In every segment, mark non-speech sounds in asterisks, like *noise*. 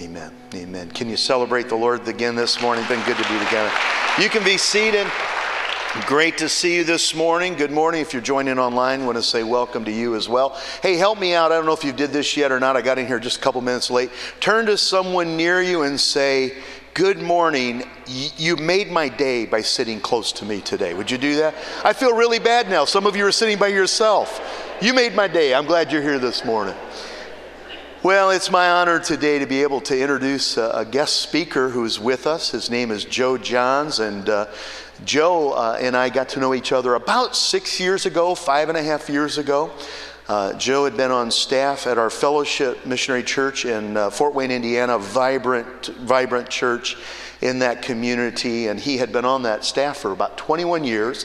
Amen. Amen. Can you celebrate the Lord again this morning? Been good to be together. You can be seated. Great to see you this morning. Good morning. If you're joining online, I want to say welcome to you as well. Hey, help me out. I don't know if you did this yet or not. I got in here just a couple minutes late. Turn to someone near you and say, Good morning. You made my day by sitting close to me today. Would you do that? I feel really bad now. Some of you are sitting by yourself. You made my day. I'm glad you're here this morning. Well, it's my honor today to be able to introduce a, a guest speaker who's with us. His name is Joe Johns, and uh, Joe uh, and I got to know each other about six years ago, five and a half years ago. Uh, Joe had been on staff at our fellowship missionary church in uh, Fort Wayne, Indiana, vibrant, vibrant church in that community, and he had been on that staff for about 21 years.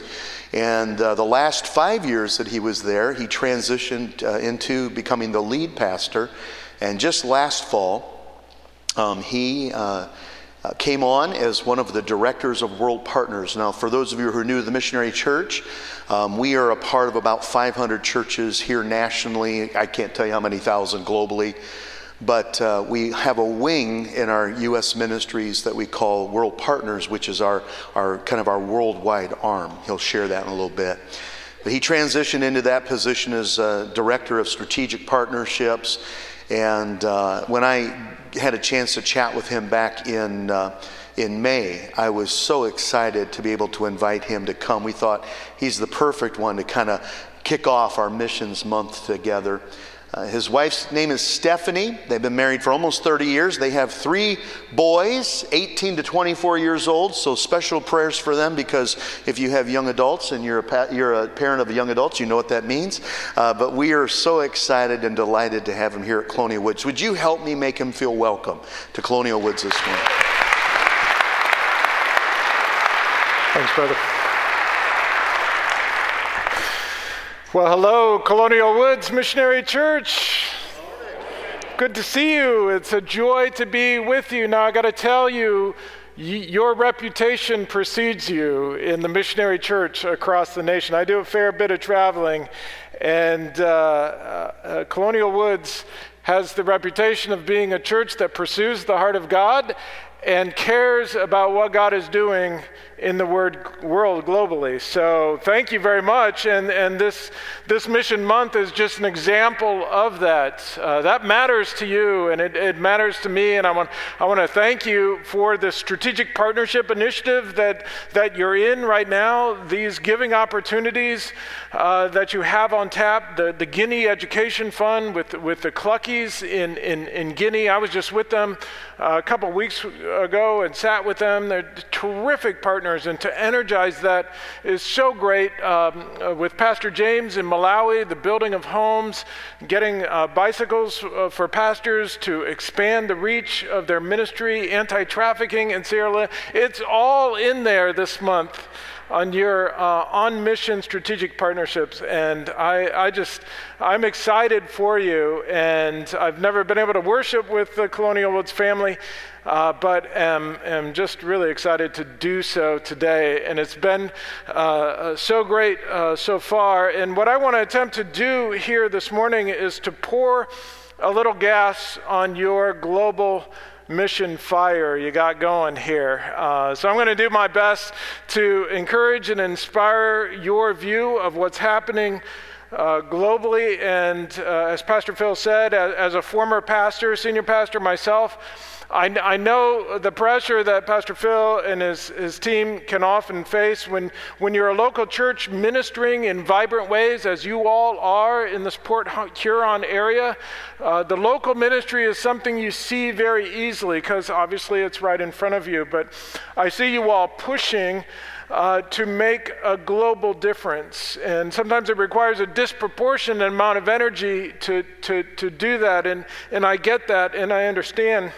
And uh, the last five years that he was there, he transitioned uh, into becoming the lead pastor and just last fall, um, he uh, uh, came on as one of the directors of World Partners. Now, for those of you who are new to the missionary church, um, we are a part of about 500 churches here nationally. I can't tell you how many thousand globally. But uh, we have a wing in our U.S. ministries that we call World Partners, which is our, our kind of our worldwide arm. He'll share that in a little bit. But he transitioned into that position as uh, director of strategic partnerships and uh, when I had a chance to chat with him back in, uh, in May, I was so excited to be able to invite him to come. We thought he's the perfect one to kind of kick off our missions month together. Uh, his wife's name is Stephanie. They've been married for almost 30 years. They have three boys, 18 to 24 years old. So special prayers for them because if you have young adults and you're a, pa- you're a parent of young adults, you know what that means. Uh, but we are so excited and delighted to have him here at Colonial Woods. Would you help me make him feel welcome to Colonial Woods this morning? Thanks, brother. Well, hello, Colonial Woods Missionary Church. Good to see you. It's a joy to be with you. Now, I got to tell you, your reputation precedes you in the missionary church across the nation. I do a fair bit of traveling, and uh, uh, Colonial Woods has the reputation of being a church that pursues the heart of God and cares about what God is doing in the word world globally. So thank you very much. And, and this, this mission month is just an example of that. Uh, that matters to you and it, it matters to me. And I want, I want to thank you for the strategic partnership initiative that, that you're in right now, these giving opportunities uh, that you have on tap, the, the Guinea Education Fund with, with the Cluckies in, in, in Guinea. I was just with them uh, a couple weeks ago and sat with them. They're terrific partners, and to energize that is so great. Um, uh, with Pastor James in Malawi, the building of homes, getting uh, bicycles uh, for pastors to expand the reach of their ministry, anti trafficking in Sierra Leone. It's all in there this month on your uh, on mission strategic partnerships. And I, I just, I'm excited for you. And I've never been able to worship with the Colonial Woods family, uh, but am, am just really excited to do so today. And it's been uh, uh so great uh, so far. And what I want to attempt to do here this morning is to pour a little gas on your global mission fire you got going here. Uh, so I'm going to do my best to encourage and inspire your view of what's happening. Uh, globally, and uh, as Pastor Phil said, as, as a former pastor, senior pastor myself, I, I know the pressure that Pastor Phil and his, his team can often face when, when you're a local church ministering in vibrant ways, as you all are in this Port Huron area. Uh, the local ministry is something you see very easily because obviously it's right in front of you. But I see you all pushing. Uh, to make a global difference. And sometimes it requires a disproportionate amount of energy to, to, to do that. And, and I get that and I understand.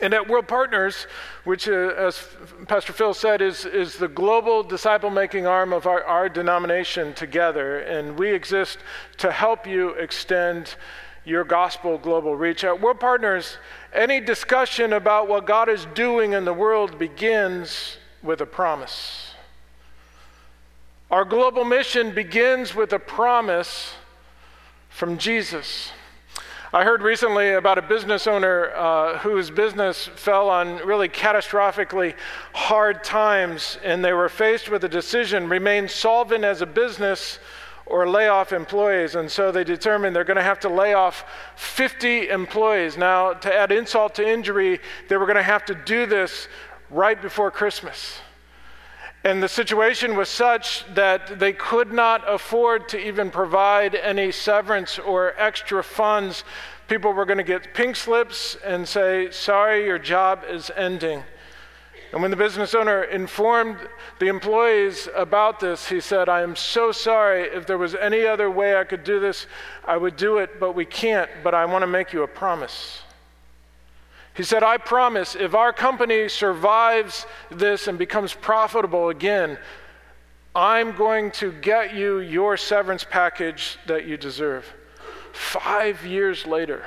And at World Partners, which, uh, as Pastor Phil said, is, is the global disciple making arm of our, our denomination together. And we exist to help you extend your gospel global reach. At World Partners, any discussion about what God is doing in the world begins with a promise. Our global mission begins with a promise from Jesus. I heard recently about a business owner uh, whose business fell on really catastrophically hard times, and they were faced with a decision remain solvent as a business or lay off employees. And so they determined they're going to have to lay off 50 employees. Now, to add insult to injury, they were going to have to do this right before Christmas. And the situation was such that they could not afford to even provide any severance or extra funds. People were going to get pink slips and say, Sorry, your job is ending. And when the business owner informed the employees about this, he said, I am so sorry. If there was any other way I could do this, I would do it, but we can't. But I want to make you a promise. He said, I promise if our company survives this and becomes profitable again, I'm going to get you your severance package that you deserve. Five years later,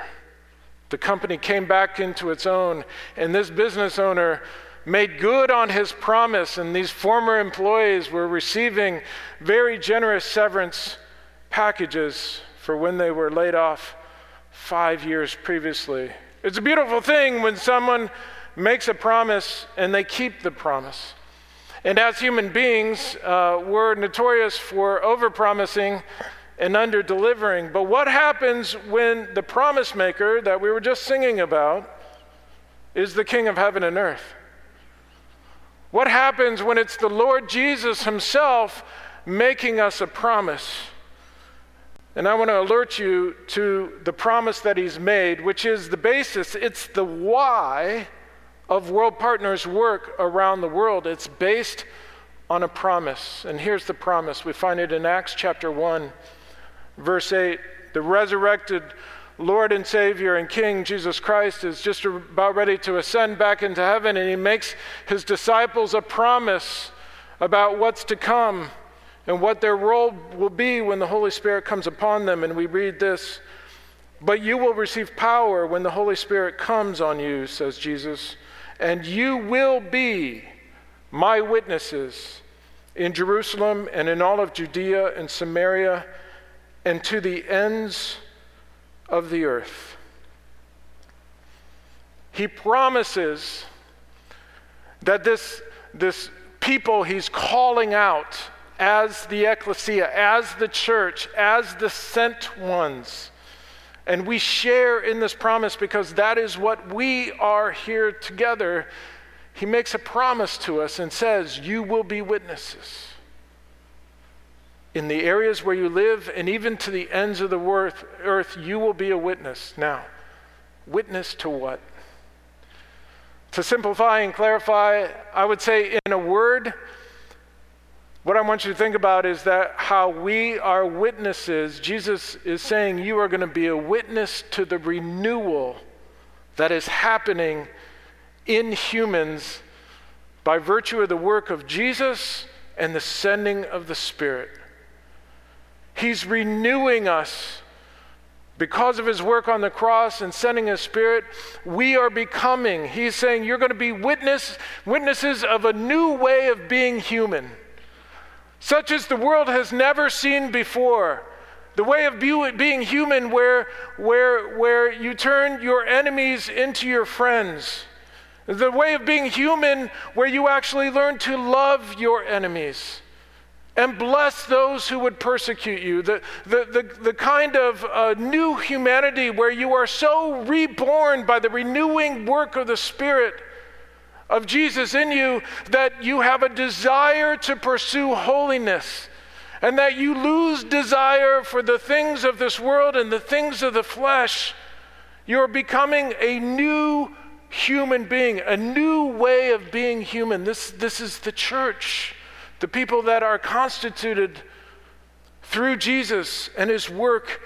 the company came back into its own, and this business owner made good on his promise, and these former employees were receiving very generous severance packages for when they were laid off five years previously. It's a beautiful thing when someone makes a promise and they keep the promise. And as human beings, uh, we're notorious for overpromising and under delivering. But what happens when the promise maker that we were just singing about is the King of heaven and earth? What happens when it's the Lord Jesus Himself making us a promise? And I want to alert you to the promise that He's made, which is the basis, it's the why of World Partners' work around the world. It's based on a promise. And here's the promise we find it in Acts chapter 1, verse 8. The resurrected Lord and Savior and King Jesus Christ is just about ready to ascend back into heaven, and he makes his disciples a promise about what's to come and what their role will be when the Holy Spirit comes upon them. And we read this But you will receive power when the Holy Spirit comes on you, says Jesus, and you will be my witnesses in Jerusalem and in all of Judea and Samaria and to the ends of the earth. He promises that this, this people he's calling out as the ecclesia, as the church, as the sent ones. And we share in this promise because that is what we are here together. He makes a promise to us and says, You will be witnesses in the areas where you live and even to the ends of the earth, you will be a witness. Now, witness to what? To simplify and clarify, I would say in a word, what I want you to think about is that how we are witnesses, Jesus is saying you are going to be a witness to the renewal that is happening in humans by virtue of the work of Jesus and the sending of the Spirit. He's renewing us. Because of his work on the cross and sending his spirit, we are becoming, he's saying, you're going to be witness, witnesses of a new way of being human, such as the world has never seen before. The way of being human where, where, where you turn your enemies into your friends. The way of being human where you actually learn to love your enemies and bless those who would persecute you. The, the, the, the kind of uh, new humanity where you are so reborn by the renewing work of the Spirit of Jesus in you that you have a desire to pursue holiness and that you lose desire for the things of this world and the things of the flesh. You're becoming a new human being, a new way of being human. This, this is the church the people that are constituted through Jesus and his work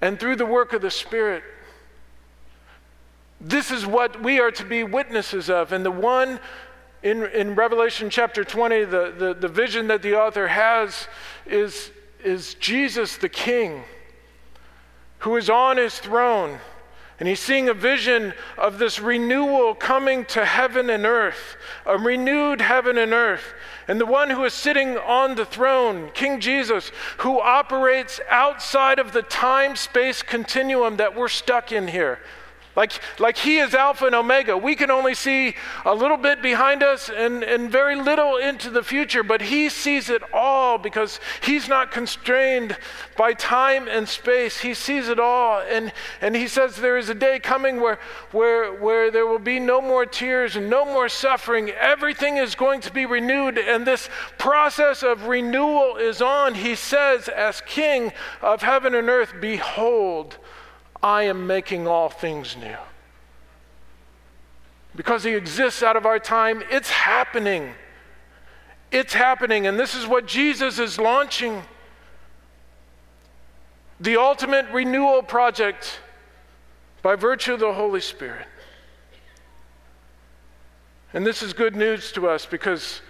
and through the work of the Spirit. This is what we are to be witnesses of. And the one in, in Revelation chapter 20, the, the, the vision that the author has is, is Jesus the King, who is on his throne And he's seeing a vision of this renewal coming to heaven and earth, a renewed heaven and earth. And the one who is sitting on the throne, King Jesus, who operates outside of the time space continuum that we're stuck in here. Like, like He is Alpha and Omega. We can only see a little bit behind us and, and very little into the future, but He sees it all because He's not constrained by time and space. He sees it all. And, and He says there is a day coming where, where, where there will be no more tears and no more suffering. Everything is going to be renewed, and this process of renewal is on. He says, as King of heaven and earth, Behold, I am making all things new. Because He exists out of our time, it's happening. It's happening, and this is what Jesus is launching the ultimate renewal project by virtue of the Holy Spirit. And this is good news to us because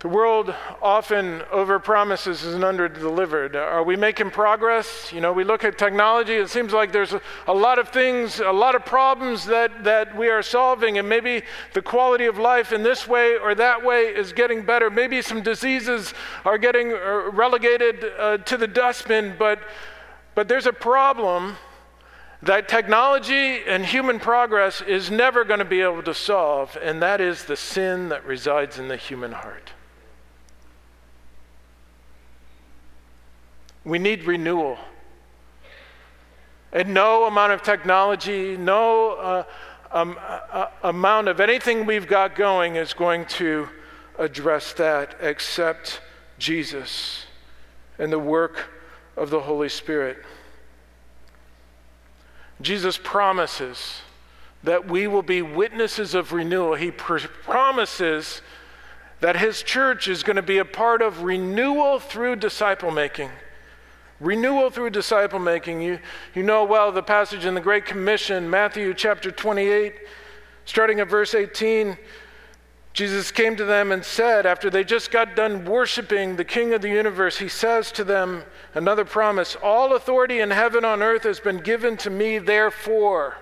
the world often overpromises and underdelivered. Are we making progress? You know, we look at technology, it seems like there's a, lot of things, a lot of problems that, that we are solving, and maybe the quality of life in this way or that way is getting better. Maybe some diseases are getting uh, relegated uh, to the dustbin, but, but there's a problem that technology and human progress is never going to be able to solve, and that is the sin that resides in the human heart. We need renewal. And no amount of technology, no uh, um, uh, amount of anything we've got going is going to address that except Jesus and the work of the Holy Spirit. Jesus promises that we will be witnesses of renewal. He pr- promises that his church is going to be a part of renewal through disciple making. Renewal through disciple making. You, you know well the passage in the Great Commission, Matthew chapter 28, starting at verse 18. Jesus came to them and said, after they just got done worshiping the King of the universe, he says to them another promise All authority in heaven on earth has been given to me, therefore.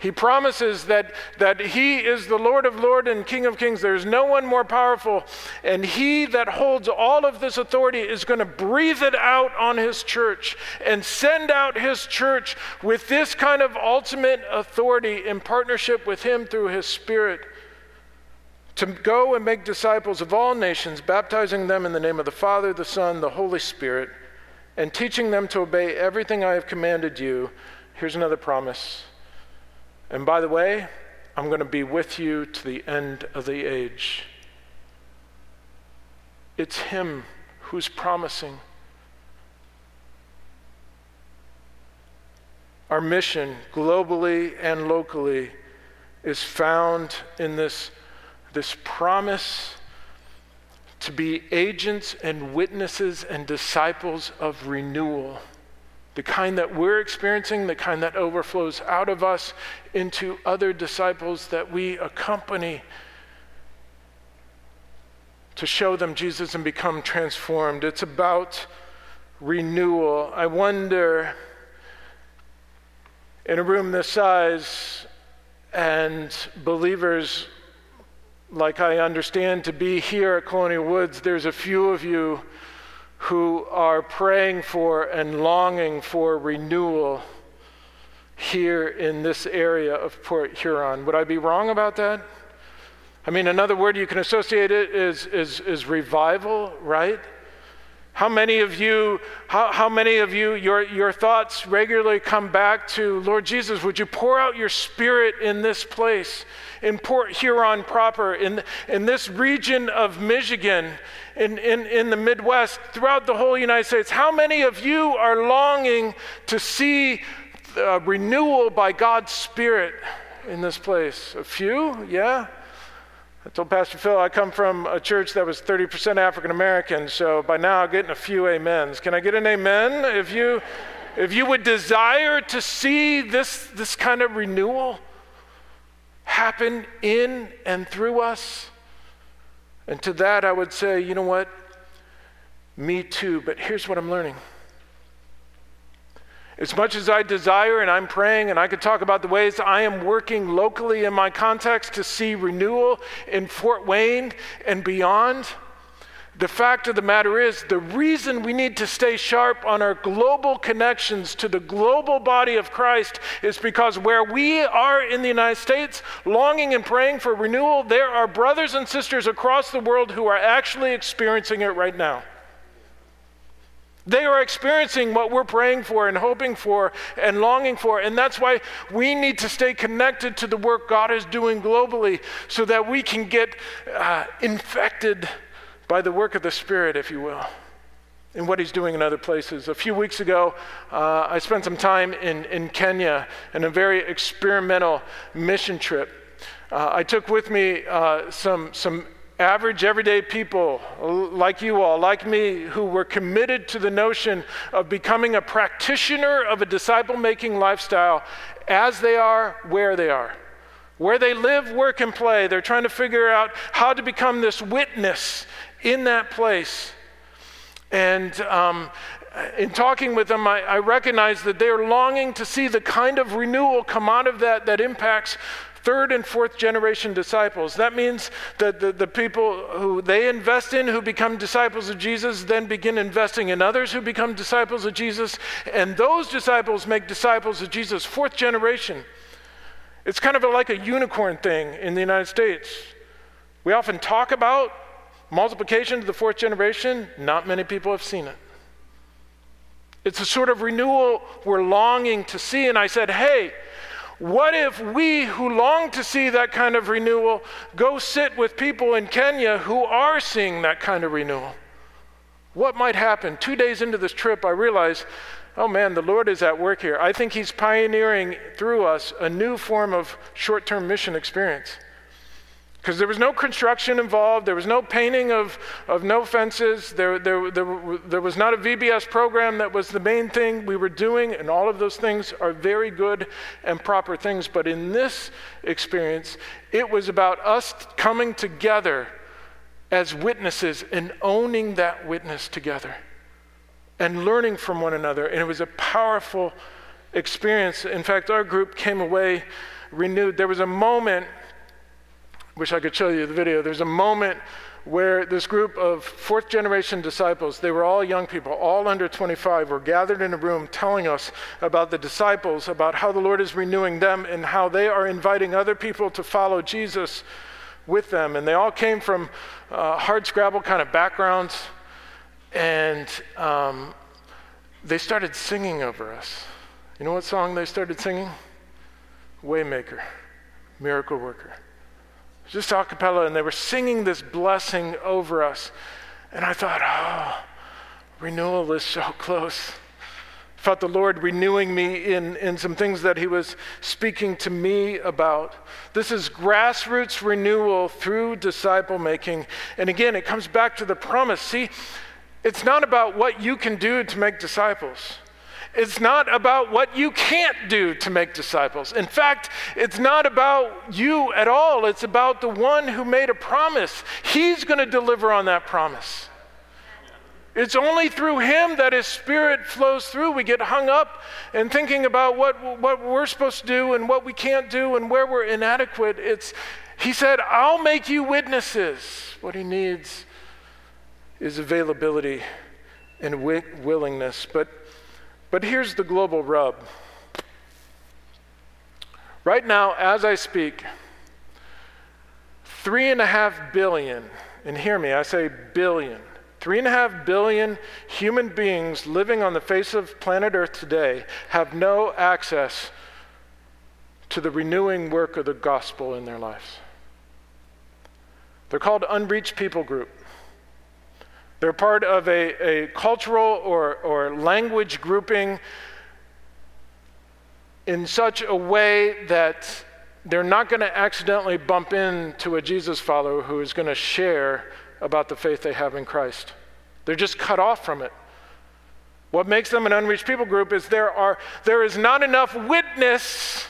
He promises that, that He is the Lord of Lords and King of Kings. There's no one more powerful. And He that holds all of this authority is going to breathe it out on His church and send out His church with this kind of ultimate authority in partnership with Him through His Spirit to go and make disciples of all nations, baptizing them in the name of the Father, the Son, the Holy Spirit, and teaching them to obey everything I have commanded you. Here's another promise. And by the way, I'm going to be with you to the end of the age. It's Him who's promising. Our mission, globally and locally, is found in this, this promise to be agents and witnesses and disciples of renewal the kind that we're experiencing, the kind that overflows out of us into other disciples that we accompany to show them Jesus and become transformed. It's about renewal. I wonder, in a room this size, and believers like I understand to be here at Colonial Woods, there's a few of you who are praying for and longing for renewal here in this area of Port Huron. Would I be wrong about that? I mean, another word you can associate it is, is, is revival, right? How many of you, how, how many of you, your, your thoughts regularly come back to, Lord Jesus, would you pour out your spirit in this place, in Port Huron proper, in, in this region of Michigan, in, in, in the Midwest, throughout the whole United States. How many of you are longing to see uh, renewal by God's Spirit in this place? A few? Yeah? I told Pastor Phil I come from a church that was 30% African American, so by now I'm getting a few amens. Can I get an amen? If you, if you would desire to see this, this kind of renewal happen in and through us, and to that, I would say, you know what? Me too, but here's what I'm learning As much as I desire and I'm praying, and I could talk about the ways I am working locally in my context to see renewal in Fort Wayne and beyond, the fact of the matter is, the reason we need to stay sharp on our global connections to the global body of Christ is because where we are in the United States, longing and praying for renewal, there are brothers and sisters across the world who are actually experiencing it right now. They are experiencing what we're praying for and hoping for and longing for. And that's why we need to stay connected to the work God is doing globally so that we can get uh, infected by the work of the Spirit, if you will, and what He's doing in other places. A few weeks ago, uh, I spent some time in, in Kenya in a very experimental mission trip. Uh, I took with me uh, some, some average, everyday people like you all, like me, who were committed to the notion of becoming a practitioner of a disciple making lifestyle as they are, where they are. Where they live, work, and play, they're trying to figure out how to become this witness in that place. And um, in talking with them, I, I recognize that they're longing to see the kind of renewal come out of that that impacts third and fourth generation disciples. That means that the, the people who they invest in, who become disciples of Jesus, then begin investing in others who become disciples of Jesus. And those disciples make disciples of Jesus, fourth generation. It's kind of like a unicorn thing in the United States. We often talk about Multiplication to the fourth generation, not many people have seen it. It's a sort of renewal we're longing to see. And I said, hey, what if we who long to see that kind of renewal go sit with people in Kenya who are seeing that kind of renewal? What might happen? Two days into this trip, I realized, oh man, the Lord is at work here. I think He's pioneering through us a new form of short term mission experience. Because there was no construction involved, there was no painting of, of no fences, there, there, there, there was not a VBS program that was the main thing we were doing, and all of those things are very good and proper things. But in this experience, it was about us coming together as witnesses and owning that witness together and learning from one another. And it was a powerful experience. In fact, our group came away renewed. There was a moment Wish I could show you the video. There's a moment where this group of fourth generation disciples, they were all young people, all under 25, were gathered in a room telling us about the disciples, about how the Lord is renewing them, and how they are inviting other people to follow Jesus with them. And they all came from uh, hard scrabble kind of backgrounds, and um, they started singing over us. You know what song they started singing? Waymaker, Miracle Worker just a cappella, and they were singing this blessing over us. And I thought, oh, renewal is so close. I felt the Lord renewing me in, in some things that He was speaking to me about. This is grassroots renewal through disciple making. And again, it comes back to the promise. See, it's not about what you can do to make disciples. It's not about what you can't do to make disciples. In fact, it's not about you at all. It's about the one who made a promise. He's going to deliver on that promise. It's only through him that his spirit flows through. We get hung up in thinking about what, what we're supposed to do and what we can't do and where we're inadequate. It's, he said, I'll make you witnesses. What he needs is availability and wi- willingness. But but here's the global rub. Right now, as I speak, three and a half billion, and hear me, I say billion, three and a half billion human beings living on the face of planet Earth today have no access to the renewing work of the gospel in their lives. They're called unreached people group. They're part of a, a cultural or, or language grouping in such a way that they're not going to accidentally bump into a Jesus follower who is going to share about the faith they have in Christ. They're just cut off from it. What makes them an unreached people group is there, are, there is not enough witness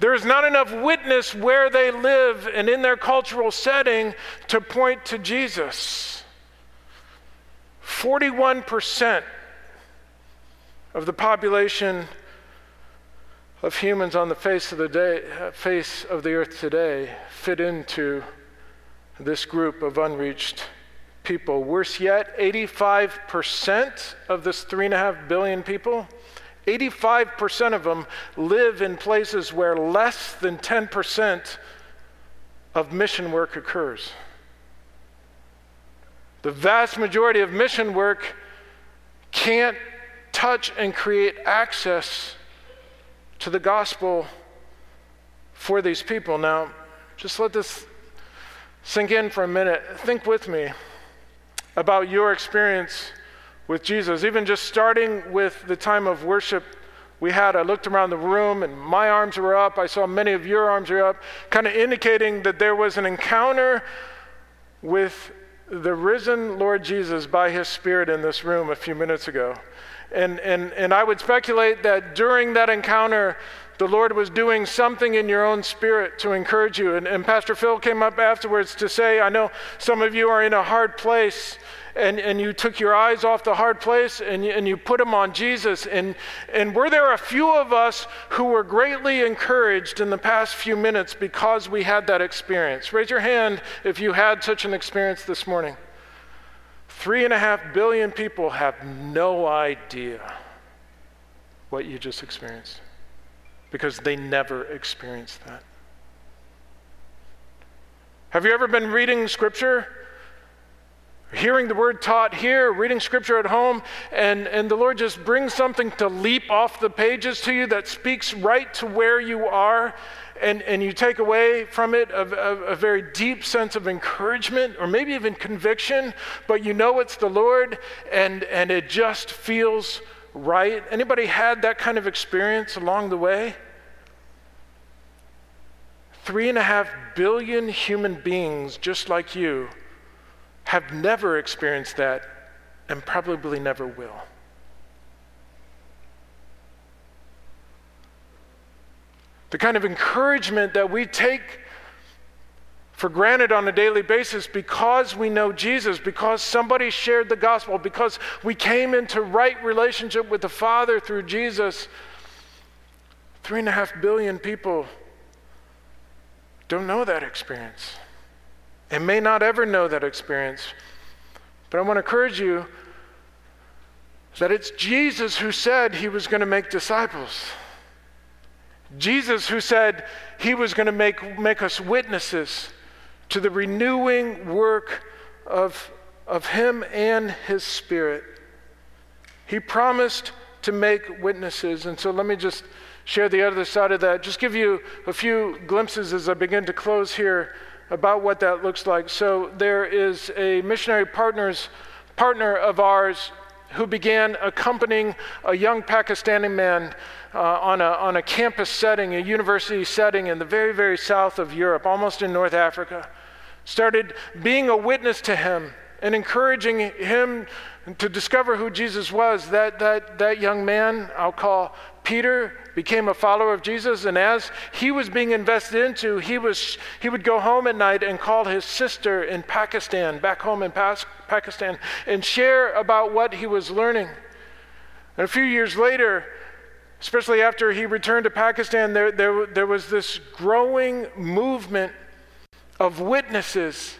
there is not enough witness where they live and in their cultural setting to point to Jesus. 41% of the population of humans on the face of the day, face of the earth today fit into this group of unreached people. Worse yet, 85% of this 3.5 billion people, 85% of them live in places where less than 10% of mission work occurs. The vast majority of mission work can't touch and create access to the gospel for these people. Now, just let this sink in for a minute. Think with me about your experience with Jesus, even just starting with the time of worship we had. I looked around the room and my arms were up. I saw many of your arms were up, kind of indicating that there was an encounter with the risen Lord Jesus by his Spirit in this room a few minutes ago. And, and, and I would speculate that during that encounter, the Lord was doing something in your own spirit to encourage you. And, and Pastor Phil came up afterwards to say, I know some of you are in a hard place and, and you took your eyes off the hard place and you, and you put them on Jesus. And, and were there a few of us who were greatly encouraged in the past few minutes because we had that experience? Raise your hand if you had such an experience this morning. Three and a half billion people have no idea what you just experienced because they never experienced that. Have you ever been reading scripture hearing the word taught here, reading scripture at home, and, and the Lord just brings something to leap off the pages to you that speaks right to where you are, and, and you take away from it a, a, a very deep sense of encouragement or maybe even conviction, but you know it's the Lord, and, and it just feels right. Anybody had that kind of experience along the way? Three and a half billion human beings just like you have never experienced that and probably never will. The kind of encouragement that we take for granted on a daily basis because we know Jesus, because somebody shared the gospel, because we came into right relationship with the Father through Jesus. Three and a half billion people don't know that experience and may not ever know that experience. But I want to encourage you that it's Jesus who said he was going to make disciples. Jesus who said he was going to make, make us witnesses to the renewing work of, of him and his spirit. He promised to make witnesses. And so let me just share the other side of that. Just give you a few glimpses as I begin to close here about what that looks like. So there is a missionary partners partner of ours who began accompanying a young Pakistani man uh, on, a, on a campus setting, a university setting in the very, very south of Europe, almost in North Africa. Started being a witness to him and encouraging him to discover who Jesus was. That, that, that young man, I'll call Peter, became a follower of Jesus, and as he was being invested into, he, was, he would go home at night and call his sister in Pakistan, back home in Pas- Pakistan, and share about what he was learning. And a few years later, especially after he returned to Pakistan, there, there, there was this growing movement of witnesses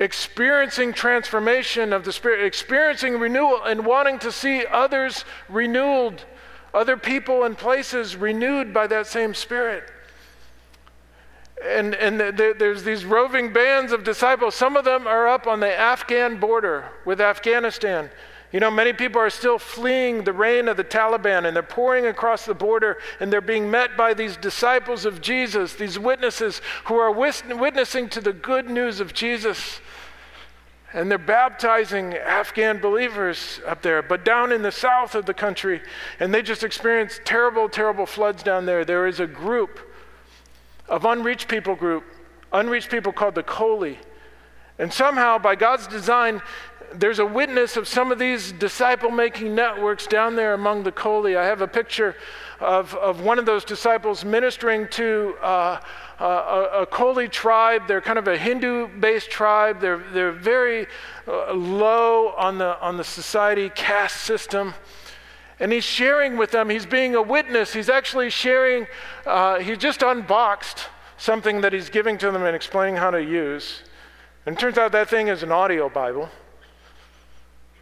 experiencing transformation of the Spirit, experiencing renewal, and wanting to see others renewed other people and places renewed by that same Spirit. And, and there's these roving bands of disciples. Some of them are up on the Afghan border with Afghanistan. You know, many people are still fleeing the reign of the Taliban and they're pouring across the border and they're being met by these disciples of Jesus, these witnesses who are witnessing to the good news of Jesus. And they're baptizing Afghan believers up there. But down in the south of the country, and they just experienced terrible, terrible floods down there, there is a group of unreached people group, unreached people called the Koli. And somehow, by God's design, there's a witness of some of these disciple making networks down there among the Koli. I have a picture of, of one of those disciples ministering to uh, a, a Koli tribe. They're kind of a Hindu based tribe. They're, they're very uh, low on the, on the society caste system. And he's sharing with them. He's being a witness. He's actually sharing, uh, he just unboxed something that he's giving to them and explaining how to use. And it turns out that thing is an audio Bible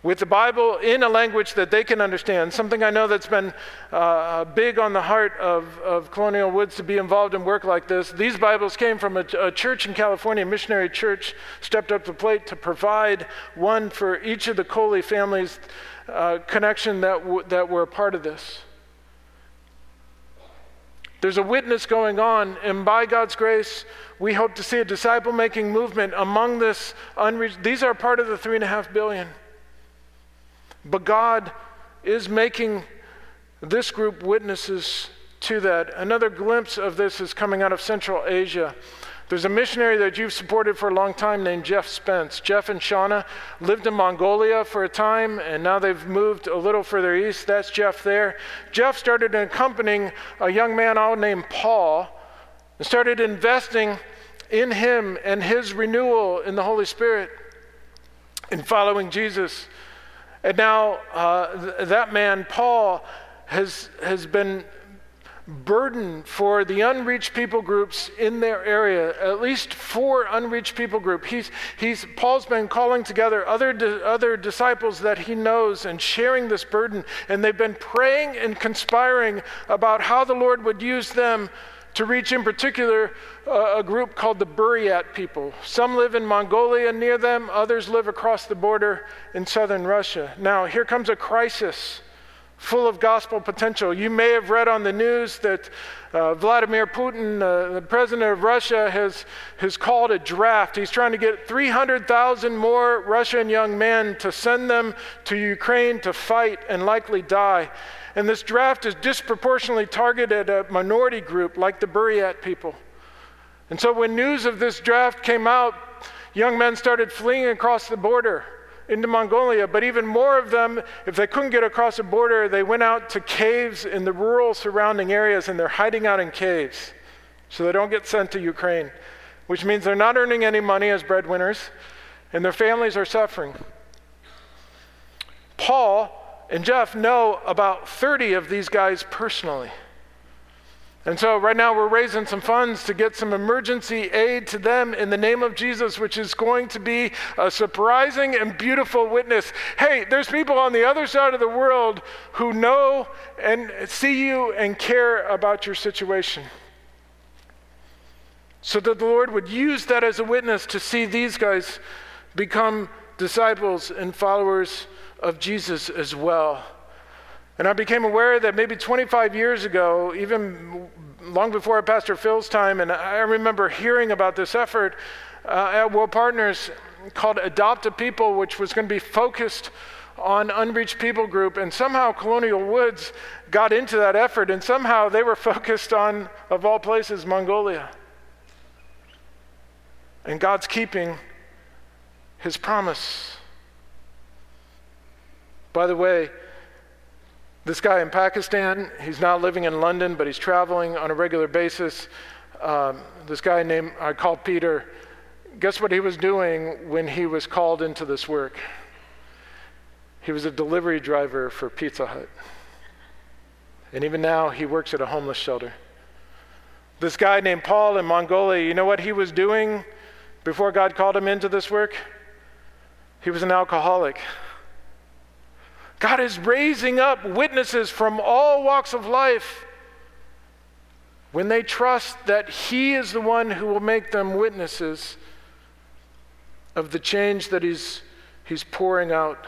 with the Bible in a language that they can understand. Something I know that's been uh, big on the heart of, of Colonial Woods to be involved in work like this. These Bibles came from a, a church in California, a missionary church, stepped up the plate to provide one for each of the Koli families uh, connection that, w- that were a part of this. There's a witness going on, and by God's grace, we hope to see a disciple making movement among this. These are part of the three and a half billion. But God is making this group witnesses to that. Another glimpse of this is coming out of Central Asia. There's a missionary that you've supported for a long time named Jeff Spence. Jeff and Shauna lived in Mongolia for a time, and now they've moved a little further east. That's Jeff there. Jeff started accompanying a young man out named Paul and started investing in him and his renewal in the Holy Spirit in following Jesus. And now uh, th- that man, Paul, has, has been burdened for the unreached people groups in their area, at least four unreached people group. He's, he's, Paul's been calling together other, di- other disciples that he knows and sharing this burden, and they've been praying and conspiring about how the Lord would use them to reach, in particular, uh, a group called the Buryat people. Some live in Mongolia near them, others live across the border in southern Russia. Now, here comes a crisis full of gospel potential. You may have read on the news that uh, Vladimir Putin, uh, the president of Russia, has, has called a draft. He's trying to get 300,000 more Russian young men to send them to Ukraine to fight and likely die. And this draft is disproportionately targeted at a minority group like the Buryat people. And so when news of this draft came out, young men started fleeing across the border into Mongolia, but even more of them, if they couldn't get across the border, they went out to caves in the rural surrounding areas and they're hiding out in caves so they don't get sent to Ukraine, which means they're not earning any money as breadwinners and their families are suffering. Paul and Jeff know about 30 of these guys personally. And so, right now, we're raising some funds to get some emergency aid to them in the name of Jesus, which is going to be a surprising and beautiful witness. Hey, there's people on the other side of the world who know and see you and care about your situation. So that the Lord would use that as a witness to see these guys become disciples and followers of Jesus as well. And I became aware that maybe 25 years ago, even long before Pastor Phil's time, and I remember hearing about this effort uh, at World Partners called Adopt a People, which was going to be focused on unreached people group. And somehow Colonial Woods got into that effort, and somehow they were *laughs* focused on, of all places, Mongolia. And God's keeping his promise. By the way, this guy in Pakistan, he's now living in London, but he's traveling on a regular basis. Um, this guy named, I called Peter. Guess what he was doing when he was called into this work? He was a delivery driver for Pizza Hut. And even now, he works at a homeless shelter. This guy named Paul in Mongolia, you know what he was doing before God called him into this work? He was an alcoholic. God is raising up witnesses from all walks of life when they trust that He is the one who will make them witnesses of the change that He's, he's pouring out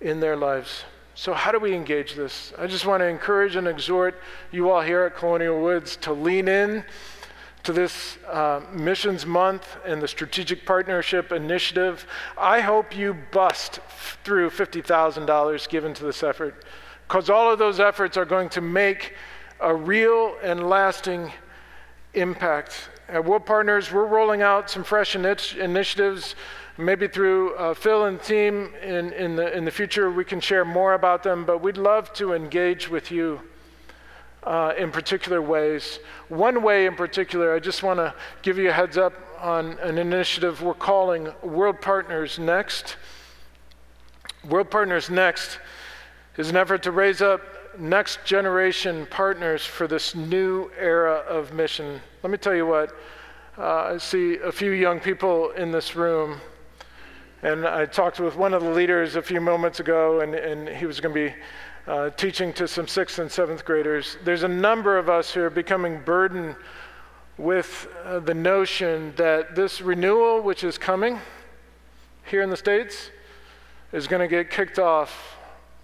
in their lives. So, how do we engage this? I just want to encourage and exhort you all here at Colonial Woods to lean in to this uh, Missions Month and the Strategic Partnership Initiative. I hope you bust through $50,000 given to this effort because all of those efforts are going to make a real and lasting impact. At World Partners, we're rolling out some fresh initiatives. Maybe through uh, Phil and team in, in, the, in the future, we can share more about them, but we'd love to engage with you uh, in particular ways. One way in particular, I just want to give you a heads up on an initiative we're calling World Partners Next. World Partners Next is an effort to raise up next generation partners for this new era of mission. Let me tell you what, uh, I see a few young people in this room, and I talked with one of the leaders a few moments ago, and, and he was going to be uh, teaching to some sixth and seventh graders. There's a number of us who are becoming burdened with uh, the notion that this renewal, which is coming here in the States, is going to get kicked off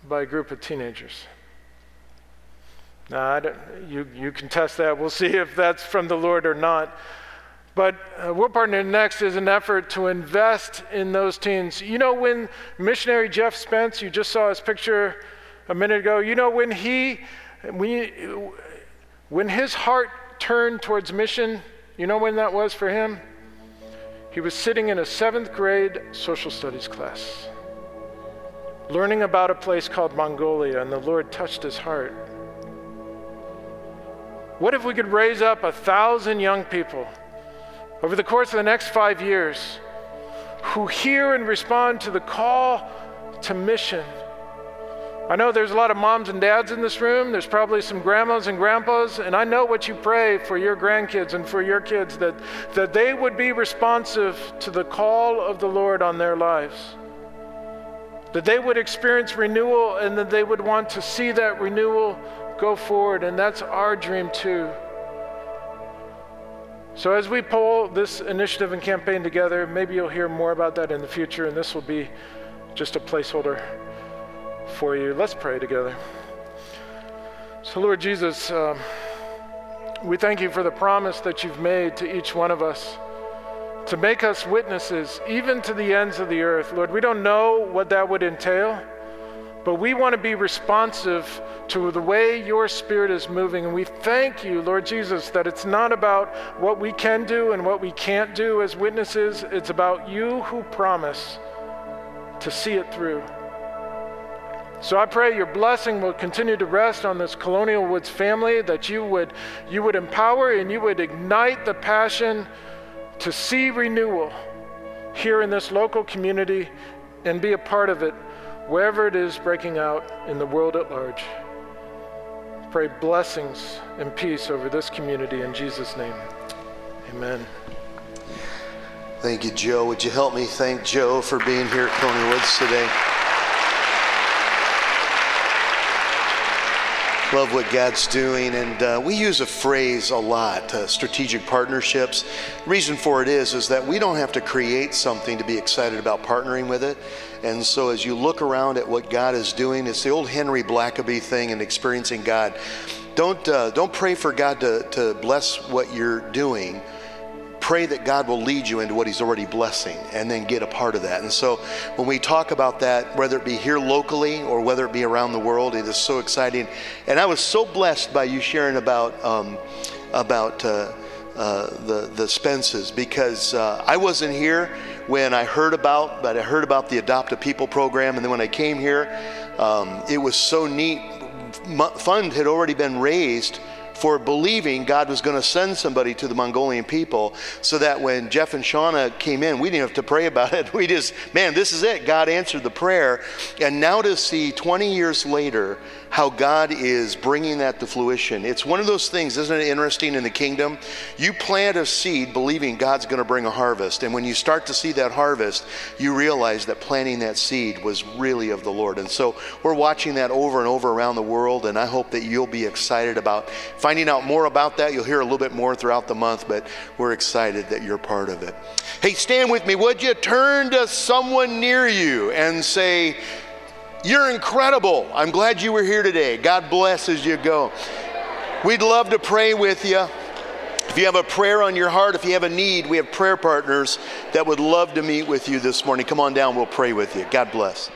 by a group of teenagers. Now, you, you can test that. We'll see if that's from the Lord or not. But uh, we're partnering next is an effort to invest in those teens. You know, when missionary Jeff Spence, you just saw his picture a minute ago, you know, when he, when, when his heart turned towards mission, you know when that was for him? He was sitting in a seventh grade social studies class, learning about a place called Mongolia, and the Lord touched his heart. What if we could raise up a thousand young people over the course of the next five years who hear and respond to the call to mission? I know there's a lot of moms and dads in this room. There's probably some grandmas and grandpas, and I know what you pray for your grandkids and for your kids that, that they would be responsive to the call of the Lord on their lives. That they would experience renewal and that they would want to see that renewal go forward, and that's our dream too. So, as we pull this initiative and campaign together, maybe you'll hear more about that in the future, and this will be just a placeholder for you. Let's pray together. So, Lord Jesus, um, we thank you for the promise that you've made to each one of us to make us witnesses, even to the ends of the earth. Lord, we don't know what that would entail, but we want to be responsive to the way your Spirit is moving. And we thank you, Lord Jesus, that it's not about what we can do and what we can't do as witnesses, it's about you who promise to see it through. So I pray your blessing will continue to rest on this Colonial Woods family, that you would, you would empower and you would ignite the passion to see renewal here in this local community and be a part of it wherever it is breaking out in the world at large. Pray blessings and peace over this community in Jesus' name. Amen. Thank you, Joe. Would you help me thank Joe for being here at Coney Woods today? Love what God's doing, and uh, we use a phrase a lot: uh, strategic partnerships. Reason for it is is that we don't have to create something to be excited about partnering with it. And so, as you look around at what God is doing, it's the old Henry Blackaby thing and experiencing God. Don't uh, don't pray for God to to bless what you're doing pray that God will lead you into what He's already blessing and then get a part of that. And so when we talk about that, whether it be here locally or whether it be around the world, it is so exciting. And I was so blessed by you sharing about, um, about uh, uh, the, the Spences because uh, I wasn't here when I heard about, but I heard about the Adopt a People program. And then when I came here, um, it was so neat. Fund had already been raised for believing God was going to send somebody to the Mongolian people so that when Jeff and Shauna came in, we didn't have to pray about it. *laughs* We just, man, this is it. God answered the prayer. And now to see 20 years later how God is bringing that to fruition. It's one of those things, isn't it interesting in the kingdom? You plant a seed believing God's going to bring a harvest. And when you start to see that harvest, you realize that planting that seed was really of the Lord. And so we're watching that over and over around the world. And I hope that you'll be excited about finding out more about that. You'll hear a little bit more throughout the month, but we're excited that you're part of it. Hey, stand with me, would you? Turn to someone near you and say, you're incredible. I'm glad you were here today. God bless as you go. We'd love to pray with you. If you have a prayer on your heart, if you have a need, we have prayer partners that would love to meet with you this morning. Come on down, we'll pray with you. God bless.